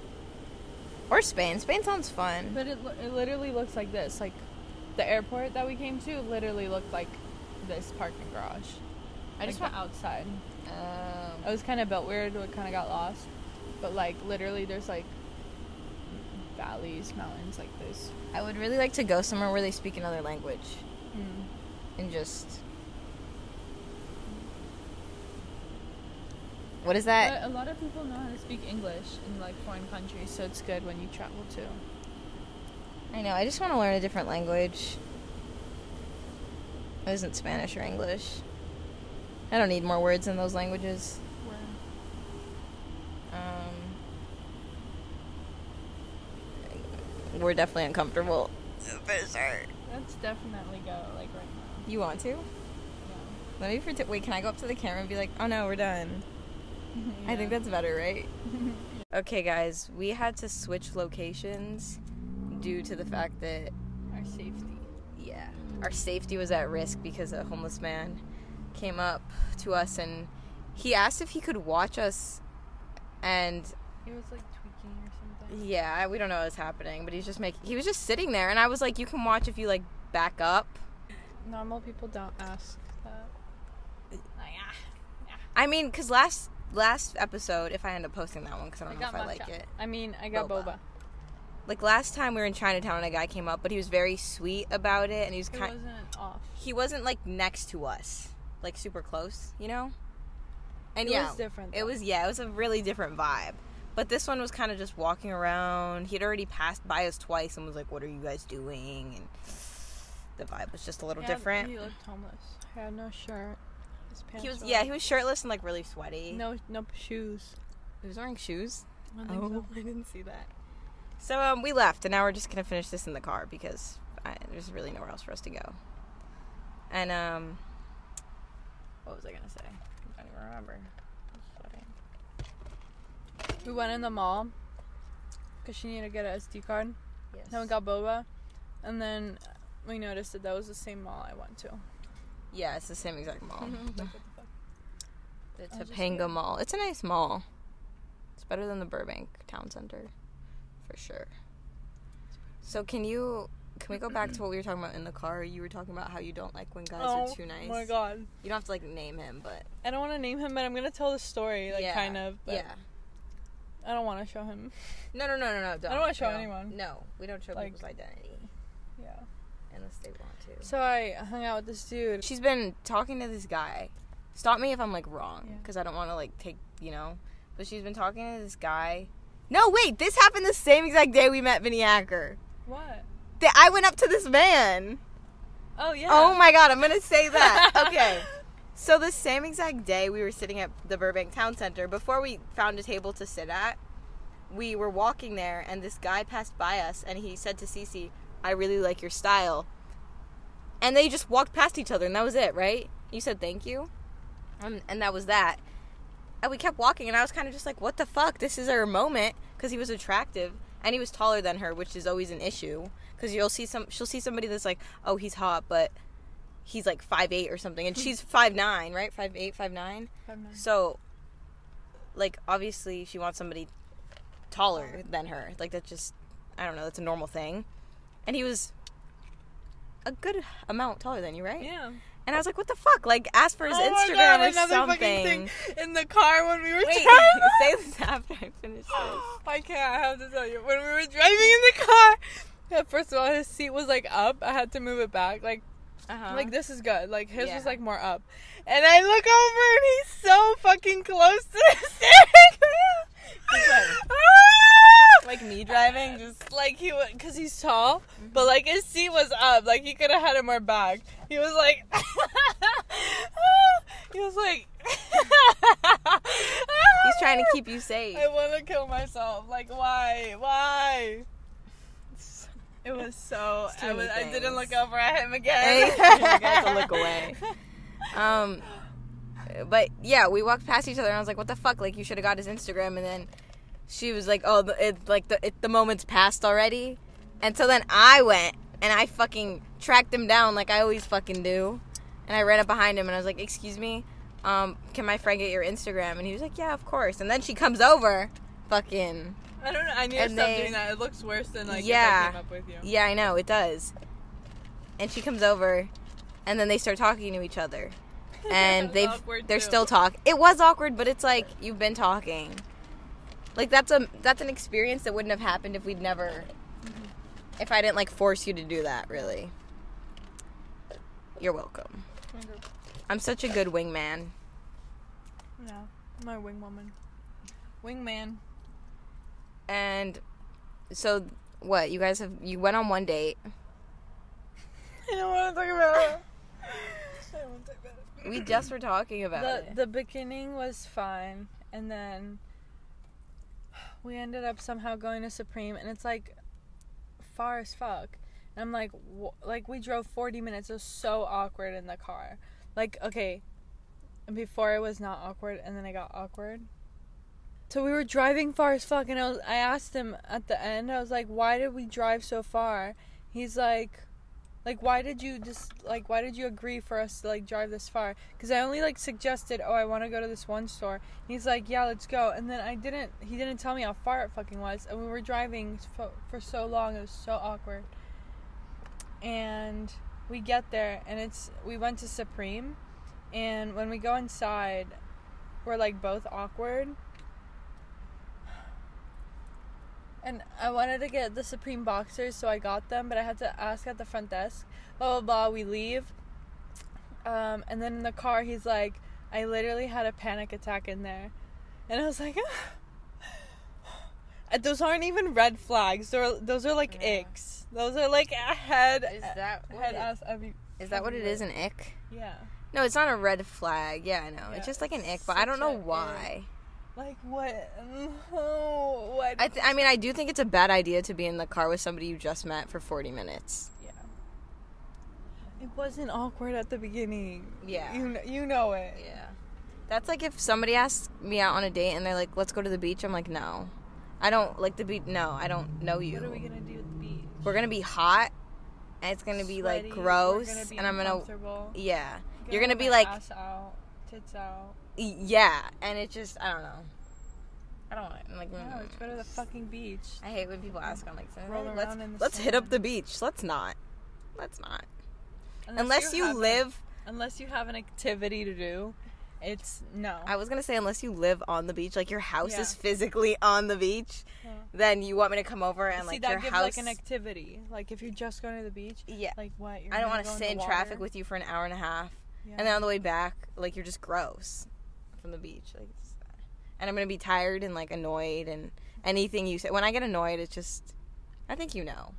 or Spain. Spain sounds fun. But it it literally looks like this. Like the airport that we came to literally looked like this parking garage. I just like want. the outside. Um, It was kind of built weird. We kind of got lost, but like literally, there's like valleys, mountains like this. I would really like to go somewhere where they speak another language Mm. and just. What is that? But a lot of people know how to speak English in like foreign countries, so it's good when you travel too. I know. I just want to learn a different language. It isn't Spanish or English. I don't need more words in those languages. Um, we're definitely uncomfortable. For sure. Let's definitely go like right now. You want to? Yeah. Let me pretend. Wait, can I go up to the camera and be like, "Oh no, we're done." [laughs] I think that's better, right? [laughs] okay, guys, we had to switch locations due to the fact that our safety. yeah, our safety was at risk because a homeless man came up to us and he asked if he could watch us and It was like tweaking or something. Yeah, we don't know what's happening, but he's just making he was just sitting there and I was like, "You can watch if you like back up." Normal people don't ask that. Like, ah, I mean, cuz last last episode, if I end up posting that one cuz I I don't know if I like it. I mean, I got Boba. boba. Like last time we were in Chinatown and a guy came up, but he was very sweet about it and he was kind wasn't off. he wasn't like next to us, like super close, you know? And It yeah, was different, It was yeah, it was a really different vibe. But this one was kind of just walking around. He'd already passed by us twice and was like, "What are you guys doing?" And the vibe was just a little Yeah, different. He looked homeless. He had no shirt. His pants He was were yeah, off. he was shirtless and like really sweaty. No, no shoes. he was wearing shoes. I think so. [laughs] I didn't see that. So um, we left, and now we're just gonna finish this in the car because I, there's really nowhere else for us to go. And um, what was I gonna say? I don't even remember. I'm sweating. We went in the mall because she needed to get an SD card. Yes. Then we got boba, and then we noticed that that was the same mall I went to. Yeah, it's the same exact mall. Like, [laughs] what the? The I was just Topanga. Mall. It's a nice mall. It's better than the Burbank Town Center, for sure. So can you? Can we go back to what we were talking about in the car? You were talking about how you don't like when guys are oh too nice. Oh my god. You don't have to like name him, but I don't want to name him, but I'm gonna tell the story, like Yeah. kind of. But yeah. I don't want to show him. No, no, no, no, no. I don't. wanna show no. anyone. No, we don't show Like- people's identity Yeah. unless they want to. So I hung out with this dude. She's been talking to this guy. Stop me if I'm like wrong, Yeah. because I don't want to like take you know. But she's been talking to this guy. No, wait, this happened the same exact day we met Vinnie Hacker. What? That I went up to this man. Oh yeah. Oh my god, I'm gonna say that. [laughs] okay. So the same exact day we were sitting at the Burbank Town Center, before we found a table to sit at, we were walking there and this guy passed by us and he said to Cece, I really like your style. And they just walked past each other and that was it, right? You said thank you. And, and that was that. And we kept walking and I was kind of just like, what the fuck? This is our moment because he was attractive and he was taller than her, which is always an issue because you'll see some she'll see somebody that's like, "Oh, he's hot," but he's like five eight or something and she's five nine, right? Five eight, five nine. Five nine. So like obviously she wants somebody taller than her. Like that's just I don't know, that's a normal thing. And he was a good amount taller than you, right? Yeah. And I was like, "What the fuck? Like ask for his oh Instagram God, or another something." fucking thing in the car when we were Wait, driving. [laughs] say this after I finish this. [gasps] I can't. I have to tell you. When we were driving in the car, [laughs] first of all, his seat was like up. I had to move it back. Like, Uh-huh. like this is good. Like his was like more up. And I look over and he's so fucking close to the [laughs] steering wheel. Like- Ah! me driving, just like he was because he's tall, but like his seat was up. Like he could have had it more back. He was like, [laughs] he was like, [laughs] he's trying to keep you safe. I want to kill myself. Like why? Why? It was so. I, was, I didn't look over at him again. I [laughs] got to look away. Um, but yeah, we walked past each other, and I was like, "What the fuck? Like, you should have got his Instagram." And then she was like, "Oh, the, it like the it, the moment's passed already." And so then I went and I fucking tracked him down like I always fucking do, and I ran up behind him and I was like, "Excuse me, um, can my friend get your Instagram?" And he was like, "Yeah, of course." And then she comes over, fucking. I don't know. I need to stop they- doing that. It looks worse than like Yeah. I came up with you. Yeah, I know it does. And she comes over, and then they start talking to each other, [laughs] and they've awkward, they're too. still talk. It was awkward, but it's like you've been talking. Like that's a that's an experience that wouldn't have happened if we'd never, if I didn't like force you to do that. Really. You're welcome. I'm such a good wingman. Yeah, my wing woman, wingman. And so what? You guys have you went on one date. [laughs] I don't want to talk about it. [laughs] I don't want to talk about it. We just were talking about the it. the beginning was fine, and then we ended up somehow going to Supreme, and it's like far as fuck. And I'm like, wh- like we drove 40 minutes. It was so awkward in the car. Like, okay, before it was not awkward, and then it got awkward. So we were driving far as fuck, and I was, I asked him at the end. I was like, why did we drive so far? He's like, like why did you just like why did you agree for us to like drive this far because i only like suggested oh i want to go to this one store he's like yeah let's go and then i didn't he didn't tell me how far it fucking was and we were driving for, for so long it was so awkward and we get there and it's we went to supreme and when we go inside we're like both awkward and I wanted to get the Supreme boxers, so I got them, but I had to ask at the front desk. Blah blah blah. We leave, um, and then in the car, he's like, "I literally had a panic attack in there," and I was like, [laughs] "Those aren't even red flags. They're those are like Yeah. icks. Those are like a head Is that what head it- ass every Is that what it is? An ick? yeah." No, it's not a red flag. Yeah, I know. Yeah, it's just like an ick, but I don't know why. ick. Like what? No, [laughs] what? I, th- I mean, I do think it's a bad idea to be in the car with somebody you just met for 40 minutes. yeah. It wasn't awkward at the beginning. Yeah. You kn- you know it. Yeah. That's like if somebody asks me out on a date and they're like, let's go to the beach. I'm like, no. I don't like the beach. No, I don't know you. What are we gonna do at the beach? We're going to be hot and it's gonna be sweaty, like gross, gonna be and I'm gonna yeah. Gonna You're gonna be like ass out, tits out. Yeah, and it just I don't know. I don't want it. I'm like No, let's go to the fucking beach. I hate when people ask. I'm like, Roll let's around in the let's hit up the beach. Let's not. Let's not. Unless, Unless you have live. unless you have an activity to do, it's no. I was gonna say unless you live on the beach, like your house is physically on the beach, Yeah. then you want me to come over and See, like your gives house. like an activity. Like if you're just going to the beach, yeah. like what? You're I don't want want to sit in traffic with you for an hour and a half, Yeah. and then on the way back, like you're just gross from the beach. Like, it's- and I'm gonna be tired and like annoyed and anything you say. When I get annoyed, it's just, I think you know,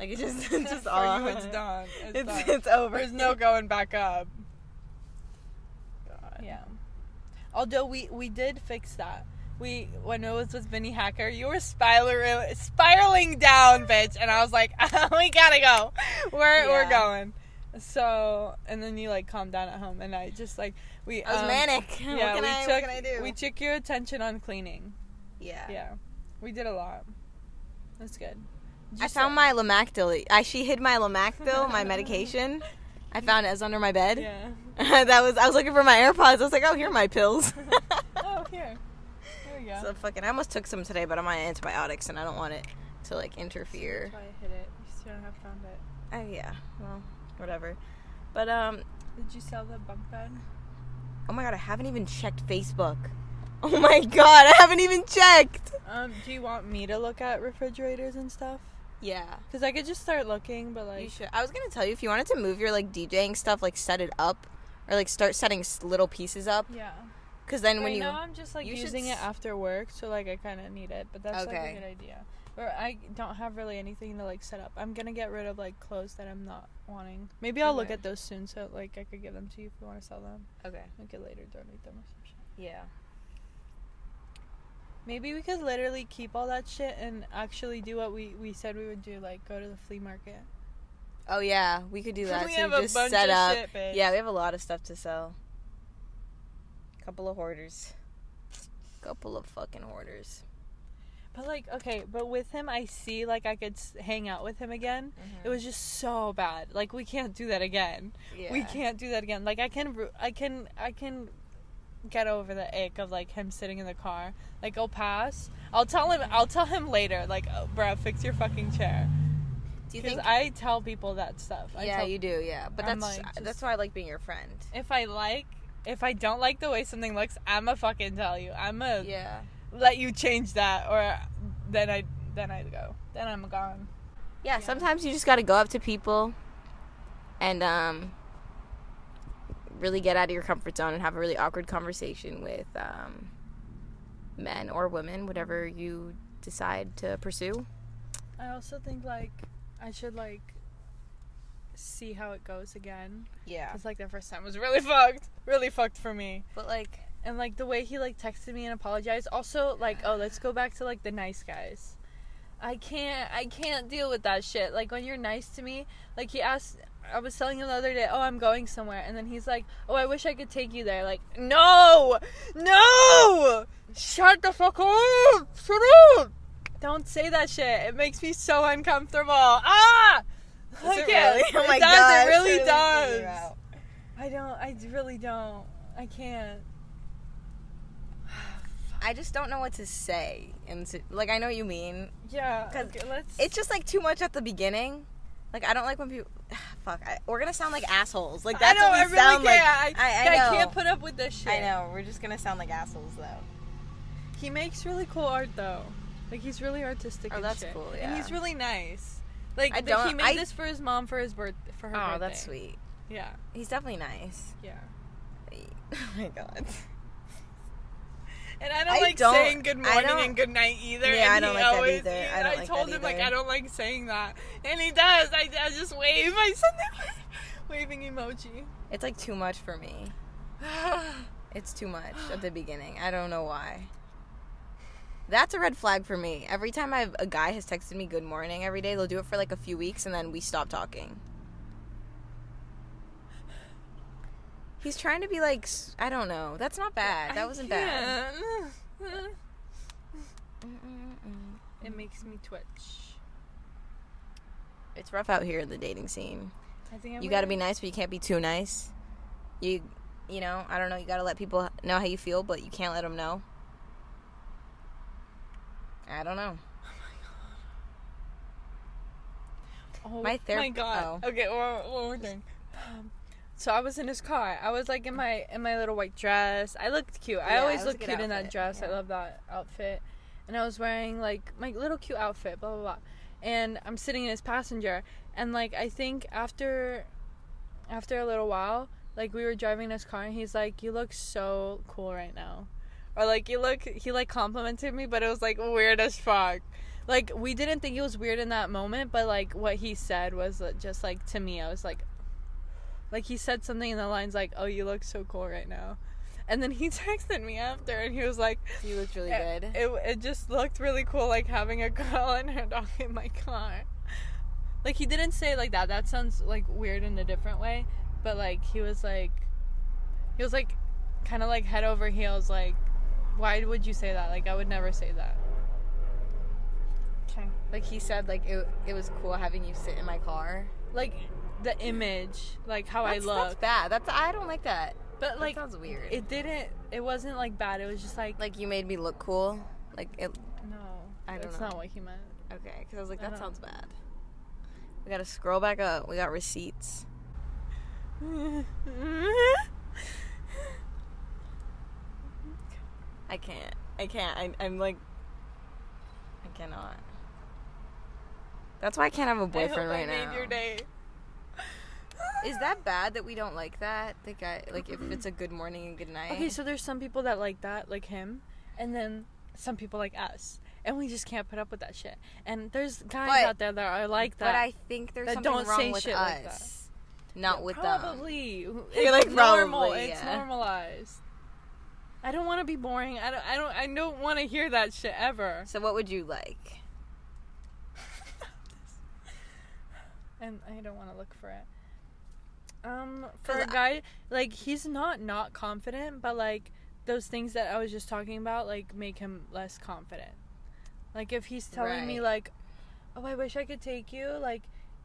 like it's just, [laughs] it's just [laughs] all. you, it's [laughs] done. It's, It's done. it's over. There's no going back up. God. Yeah. Although we we did fix that. We when it was with Vinnie Hacker, you were spiraling spiraling down, bitch, and I was like, we gotta go. We're we're going. So and then you like calm down at home, and I just like we. I was um, manic. [laughs] Yeah, what can we I? took what can I do? we took your attention on cleaning. yeah. Yeah, we did a lot. That's good. I found like- my Lamictal. I she hid my Lamictal, my medication. [laughs] I found it. It was under my bed. Yeah. [laughs] that was. I was looking for my AirPods. I was like, oh, here are my pills. oh, here. There we go. So fucking. I almost took some today, but I'm on antibiotics, and I don't want it to like interfere. That's why I hit it. You still have found it. Oh yeah. Well, whatever. But um. Did you sell the bunk bed? Oh my god, I haven't even checked Facebook. Oh my [laughs] god, I haven't even checked. Um, do you want me to look at refrigerators and stuff? Yeah. Because I could just start looking, but like, You should. I was gonna tell you if you wanted to move your like DJing stuff, like set it up, or like start setting little pieces up. yeah. Because then when right you now I'm just like should using s- it after work, so like I kind of need it, but that's like a good idea. Or I don't have really anything to like set up. I'm gonna get rid of like clothes that I'm not wanting. Maybe I'll look at those soon, so like I could give them to you if you want to sell them. okay, We could later donate them or some shit. yeah, Maybe we could literally keep all that shit and actually do what we, we said we would do, like go to the flea market. oh yeah, we could do [laughs] that. we so have a just bunch set up. shit. Yeah, we have a lot of stuff to sell. Couple of hoarders. Couple of fucking hoarders. But like, okay, but with him, I see like I could hang out with him again. Mm-hmm. It was just so bad. Like we can't do that again. Yeah. We can't do that again. Like I can, I can, I can get over the ick of like him sitting in the car. Like I'll pass. I'll tell him. I'll tell him later. Like, oh, bruh, fix your fucking chair. Do you think? I tell people that stuff. I yeah, tell, you do. Yeah, but I'm, that's like, just- that's why I like being your friend. If I like, if I don't like the way something looks, I'ma fucking tell you. I'ma Yeah. Let you change that, or then I then I go. Then I'm gone. yeah, Yeah. sometimes you just got to go up to people and um really get out of your comfort zone and have a really awkward conversation with um men or women whatever you decide to pursue I also think like I should like see how it goes again. yeah Cause like the first time was really [laughs] fucked, really fucked for me. but like And like the way he like texted me and apologized. Also like oh let's go back to like the nice guys. I can't I can't deal with that shit. Like when you're nice to me, like he asked. I was telling him the other day, oh I'm going somewhere, and then he's like, oh I wish I could take you there. Like no, no, shut the fuck up, shut up. Don't say that shit. It makes me so uncomfortable. Ah. I it can't. really? Oh it my does. God, It really really does. I don't. I really don't. I can't. I just don't know what to say and to, like i know what you mean Yeah. 'Cause okay, let's. it's just like too much at the beginning like i don't like when people [sighs] fuck I, we're gonna sound like assholes like that's I know. what we I really sound like can't. I, I, I, know. can't put up with this shit. I know we're just gonna sound like assholes though He makes really cool art though. Like he's really artistic. Oh, and that's shit. cool, And he's really nice. Like I he don't- he made I- this for his mom for his birth for her oh birthday. that's sweet Yeah. he's definitely nice Yeah. [laughs] oh my god And I don't I like don't- saying good morning and good night either. Yeah, and I don't he like that always, either. he- I don't like told that him like. I don't like saying that, and he does. I, I just wave. I send [laughs] waving emoji. it's like too much for me [sighs] it's too much at the beginning i don't know why that's a red flag for me every time I've, a guy has texted me good morning every day they'll do it for like a few weeks and then we stop talking he's trying to be like I don't know that's not bad that wasn't bad. [laughs] It makes me twitch. It's rough out here in the dating scene. I think I'm You got to be nice, but you can't be too nice. You, you know, I don't know. You got to let people know how you feel, but you can't let them know. I don't know. Oh My god. oh. My god. Okay, one, one more thing. Um, so I was in his car. I was like in my in my little white dress. I looked cute. I Yeah, always it was a look cute in that outfit, dress. I love that outfit. And I was wearing like my little cute outfit, blah blah blah. And I'm sitting in his passenger and like I think after after a little while, like we were driving in his car and he's like, You look so cool right now. Or like you look he like complimented me, but it was like weird as fuck like we didn't think it was weird in that moment but like what he said was uh, just like to me i was like like he said something in the lines like oh you look so cool right now and then he [laughs] texted me after and he was like You looked really it, good. it, it just looked really cool like having a [laughs] girl and her dog in my car like he didn't say like that that sounds like weird in a different way but like he was like he was like kind of like head over heels like why would you say that like i would never say that Okay. Like he said, like it, it was cool having you sit in my car. like the image, like how That's, I that's look. bad. That's I don't like that. But That like sounds weird. it didn't. It wasn't like bad. It was just like like you made me look cool. Like it. no. I don't that's know. not what he meant. Okay, because I was like, that sounds bad. We gotta scroll back up. We got receipts. I can't. I can't. I, I'm like, I cannot. That's why I can't have a boyfriend right I now. made your day. Is that bad that we don't like that? The guy, like, if it's a good morning and good night. Okay, so there's some people that like that, like him, and then some people like us, and we just can't put up with that shit. And there's guys But- out there that are like that. but I think there's that something don't wrong say with shit us, like that. not with them. probably. [laughs] It's like, normal. probably, It's yeah. normalized. I don't want to be boring. I don't. I don't. I don't want to hear that shit ever. So what would you like? [laughs] and I don't want to look for it. Um, for a guy like he's not not confident, but like those things that I was just talking about, like make him less confident. Like if he's telling me like, "Oh, I wish I could take you," like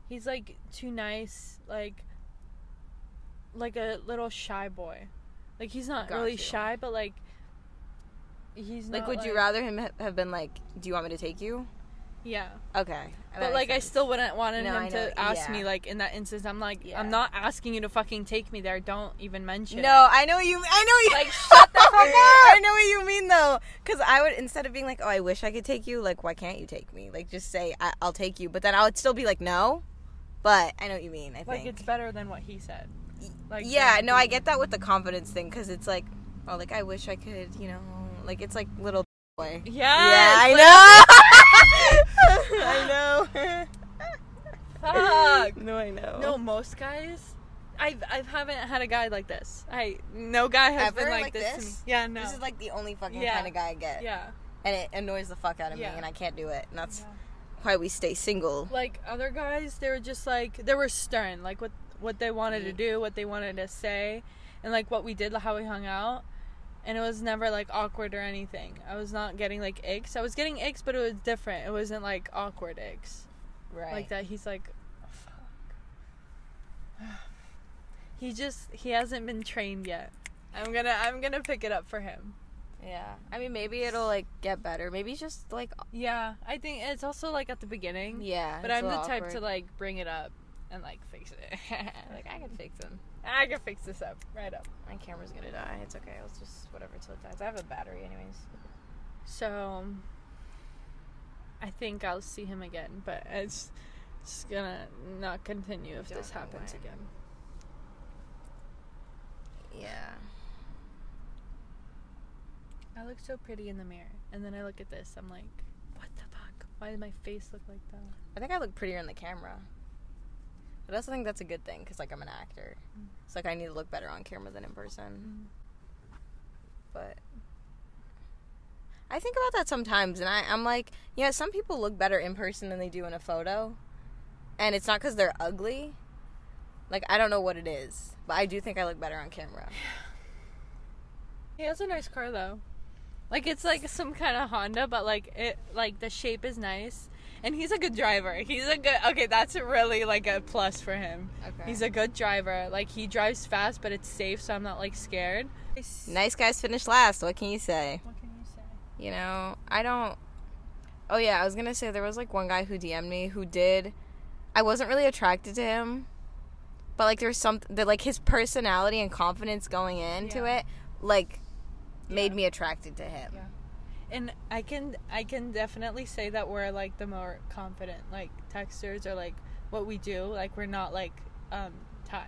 he's like too nice, like like a little shy boy. Like he's not Got really you. shy, but like he's Like, would you rather him ha- have been like, "Do you want me to take you?" Yeah. Okay, But like I still wouldn't want No, him to ask yeah. me like in that instance. I'm like Yeah. I'm not asking you to fucking take me there. Don't even mention No, it. I know what you. I know you. Like, shut the fuck [laughs] up. I know what you mean though, because I would instead of being like, "Oh, I wish I could take you," like, "Why can't you take me?" Like, just say, I- "I'll take you," but then I would still be like, "No." But I know what you mean. I Like think. it's better than what he said. Like yeah, no, I get that with the confidence thing because it's like, oh, like I wish I could, you know, like it's like little boy. Yes, yeah, I know. [laughs] [laughs] [laughs] I know. Fuck. No, I know. No, most guys. I've I haven't had a guy like this. I no guy has Ever been like, like this, to me. Yeah, no. This is like the only fucking Yeah. kind of guy I get. yeah. And it annoys the fuck out of Yeah. me, and I can't do it. And that's Yeah. why we stay single. Like other guys, they were just like they were stern, like what what they wanted to Mm. do, what they wanted to say, and like what we did, how we hung out. And it was never like awkward or anything. I was not getting like icks. I was getting icks, but it was different. It wasn't like awkward icks. Right. like that he's like "Oh, [sighs] fuck he just he hasn't been trained yet i'm gonna i'm gonna pick it up for him Yeah. I mean, maybe it'll like get better. Maybe just like yeah i think it's also like at the beginning yeah. but i'm the little type to like bring it up and like fix it [laughs] like I can fix them. I can fix this up right up My camera's gonna die. It's okay. I'll just whatever till it dies. I have a battery, anyways. so i think i'll see him again but it's just gonna not continue if this happens why. again Yeah. i look so pretty in the mirror and then i look at this i'm like what the fuck why did my face look like that I think I look prettier in the camera. I also think that's a good thing because like I'm an actor. Mm. It's like I need to look better on camera than in person. But I think about that sometimes, and I, I'm like, yeah, some people look better in person than they do in a photo, and it's not because they're ugly. Like I don't know what it is, but I do think I look better on camera. He has a nice car though. Like it's like some kind of Honda, but like it like the shape is nice, and he's a good driver. He's a good. Okay, that's really like a plus for him. Okay. He's a good driver. Like he drives fast, but it's safe, so I'm not like scared. nice guys finish last. What can you say? What can you say? You know, I don't. Oh yeah, I was gonna say there was like one guy who DM'd me who did. I wasn't really attracted to him, but like there was something that like his personality and confidence going into Yeah. it, like, made Yeah. me attracted to him. Yeah. And I can I can definitely say that we're like the more confident like texters or like what we do. Like we're not like um Ty.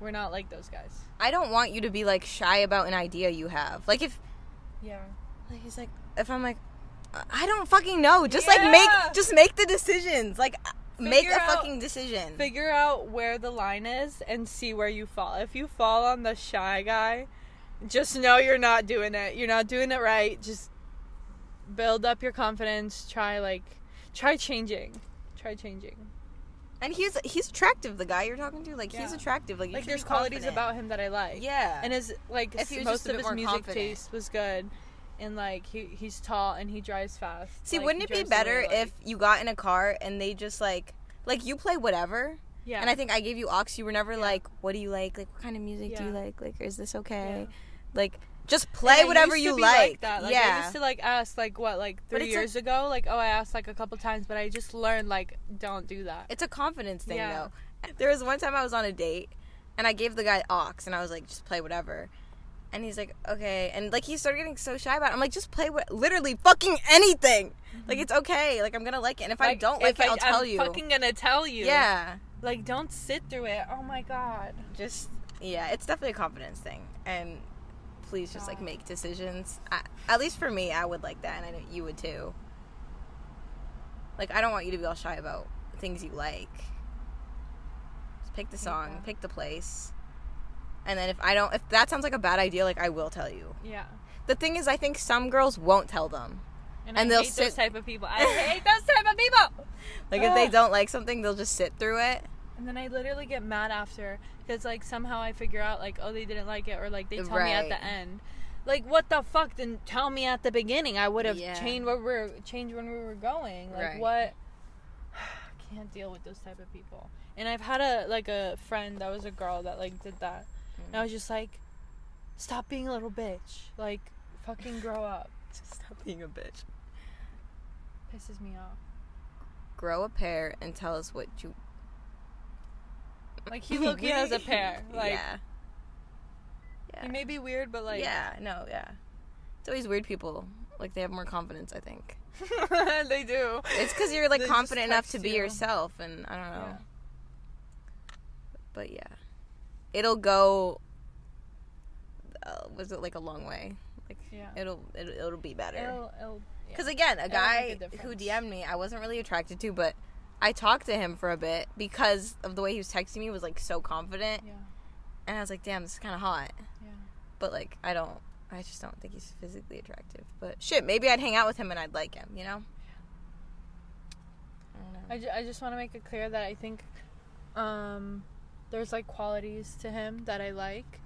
We're not like those guys. I don't want you to be like shy about an idea you have. Like if Yeah. like he's like if I'm like I don't fucking know. Just like make just make the decisions. Like make a out- fucking decision. Figure out where the line is and see where you fall. If you fall on the shy guy, just know you're not doing it. You're not doing it right. Just build up your confidence. Try like try changing. Try changing. and he's he's attractive. The guy you're talking to, like he's attractive. Like Like there's qualities about him that I like. yeah. and his like most of his music confident. taste was good and like he he's tall and he drives fast See, Like, wouldn't it be drives the way better if you got in a car and they just like like you play whatever? yeah And I think I gave you aux. You were never Yeah. like, "What do you like? Like, what kind of music do you Yeah. like? Like, is this Yeah. okay? Like, just play whatever you like." that. Like, yeah. I used to like ask like what like three it's a- years ago like oh I asked like a couple times but I just learned like don't do that It's a confidence thing, Yeah. though. There was one time I was on a date, and I gave the guy aux, and I was like, "Just play whatever." And he's like, "Okay," and like he started getting so shy about it. I'm like, "Just play what? Literally, fucking anything. Mm-hmm. Like it's okay. Like I'm gonna like it. And if I don't like it, I'll I, tell I'm you. fucking gonna tell you yeah. like don't sit through it oh my god Just yeah, it's definitely a confidence thing. And please just like make decisions. I, at least for me, I would like that, and I know you would too. Like I don't want you to be all shy about things you like. Just pick the song, Yeah. pick the place. And then if I don't if that sounds like a bad idea, like I will tell you. yeah The thing is I think some girls won't tell them. and, And I they'll hate those sit- type of people I hate those type of people [laughs] Like if they don't like something, they'll just sit through it. And then I literally get mad after because like somehow I figure out like oh they didn't like it or like they tell me at the end. Like what the fuck? didn't tell me at the beginning. I would have Yeah. changed where we're changed when we were going. Like Right. what? [sighs] I can't deal with those type of people. And I've had a like a friend that was a girl that like did that. And I was just like, stop being a little bitch. Like fucking grow up. [laughs] Just stop being a bitch. Pisses me off. Grow a pair and tell us what you Like he look he [laughs] has a pair. Like yeah. Yeah. he may be weird, but like yeah, no, yeah. It's always weird people. Like they have more confidence, I think. [laughs] they do. It's because you're like They confident enough to be you. yourself, and I don't know. Yeah. But yeah, it'll go. Uh, was it like a long way? Like Yeah. it'll it'll, it'll be better. It'll, it'll, yeah. Because again, a guy a who. DM'd me, I wasn't really attracted to, but I talked to him for a bit because of the way he was texting me was like so confident, yeah, and I was like, damn, this is kind of hot. yeah. But like, I don't. I just don't think he's physically attractive. But shit, maybe I'd hang out with him and I'd like him. You know. I don't know. I, ju- I just want to make it clear that I think um, there's like qualities to him that I like,